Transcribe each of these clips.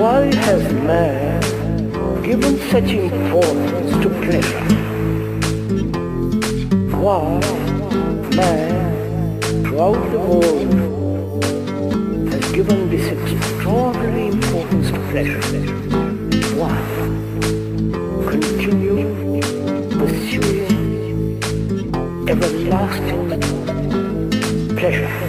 Why has man given such importance to pleasure? Why man throughout the world has given this extraordinary importance to pleasure? Why? Continue pursuing everlasting pleasure.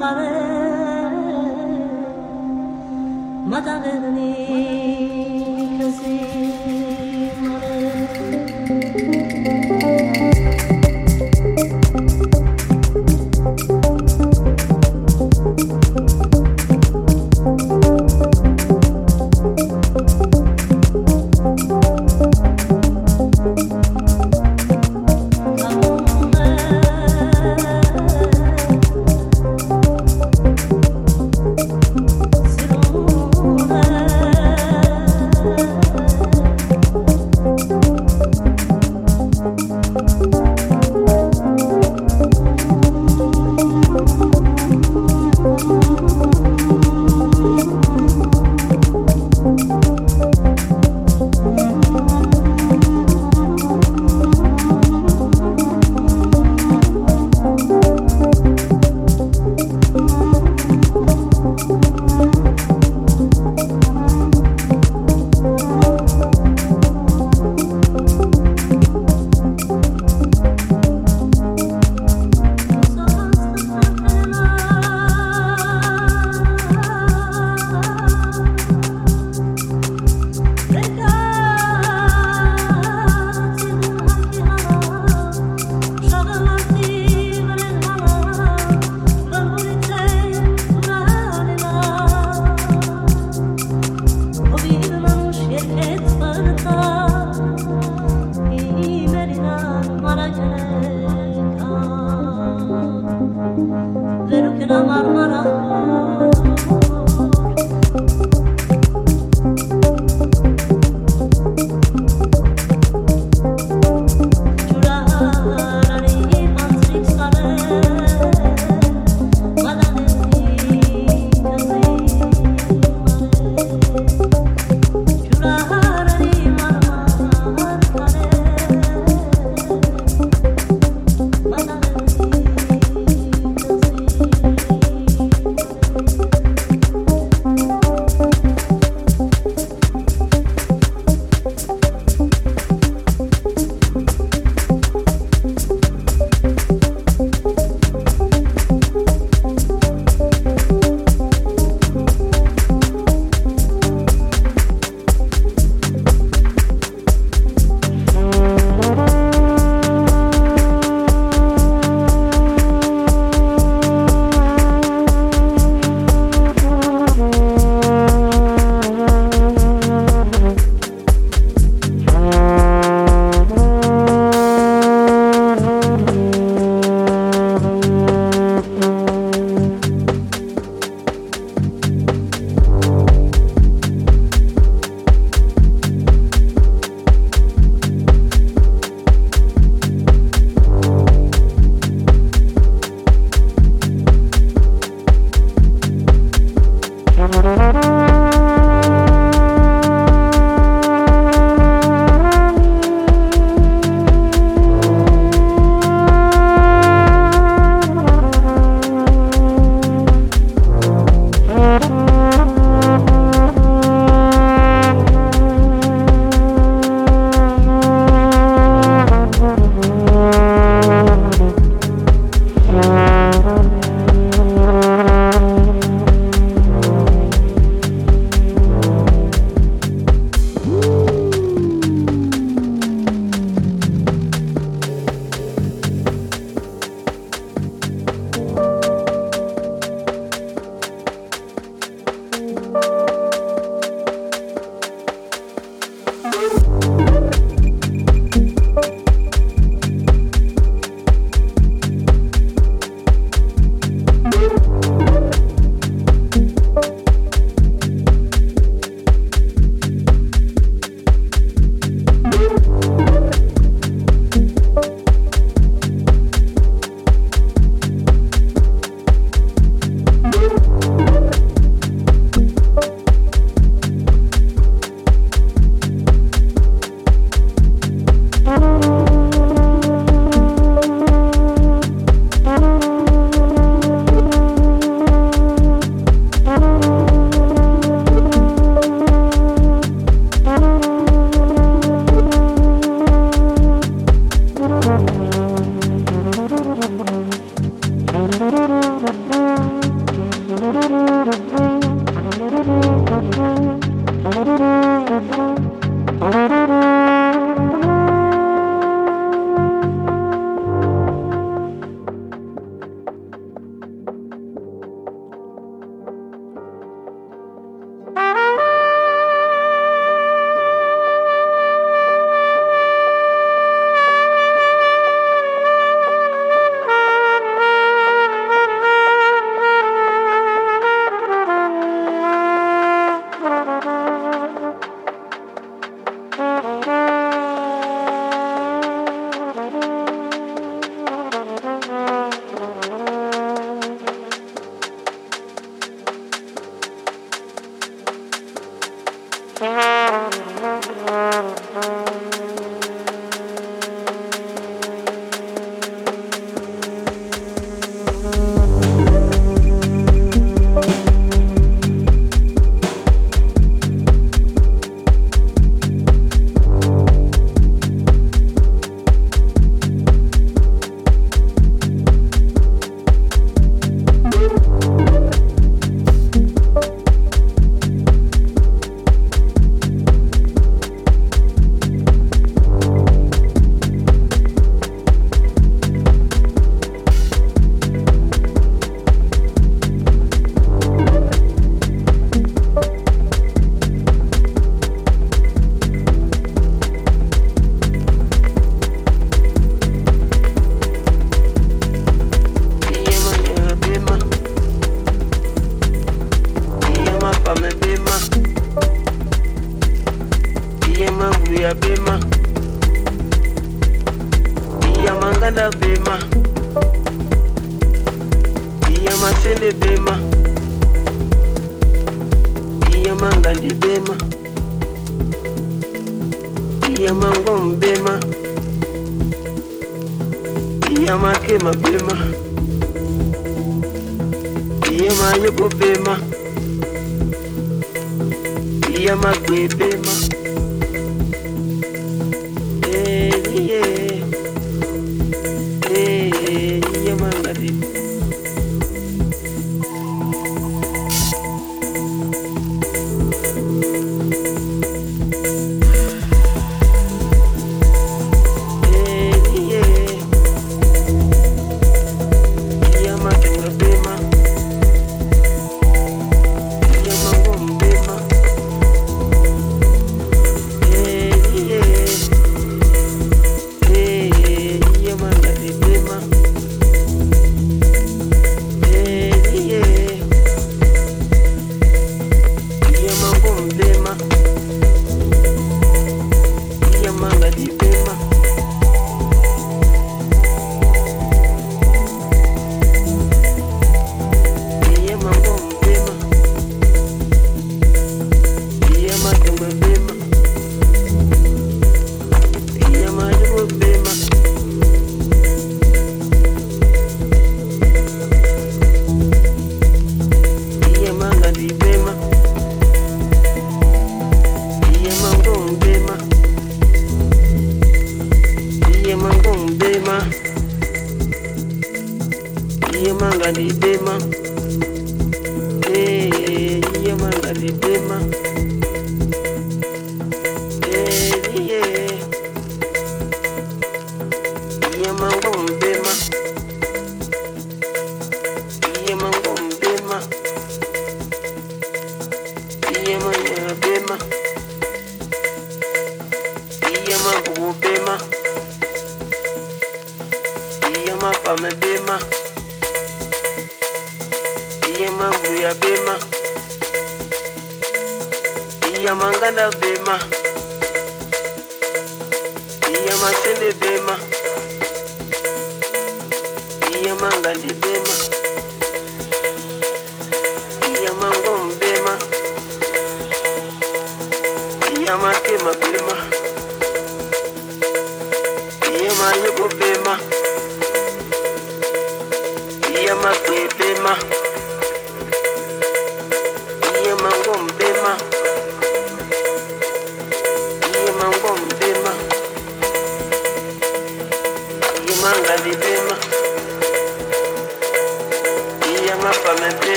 されまた別に Thank you.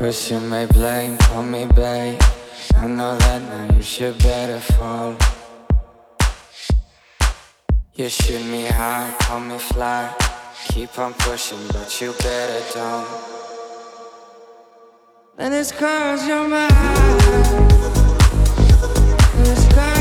Wish you may blame, call me babe. I know that now you should better fall. You shoot me high, call me fly. Keep on pushing, but you better don't. And it's cause you're mine. It's cause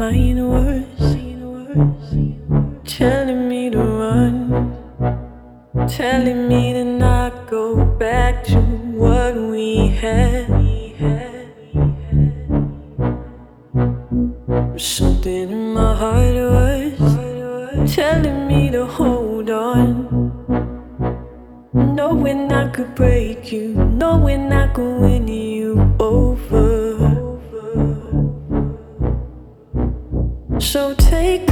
mind was telling me to run, telling me to not go back to what we had. Something in my heart was telling me to hold on. Knowing I could break you, knowing I could win you So take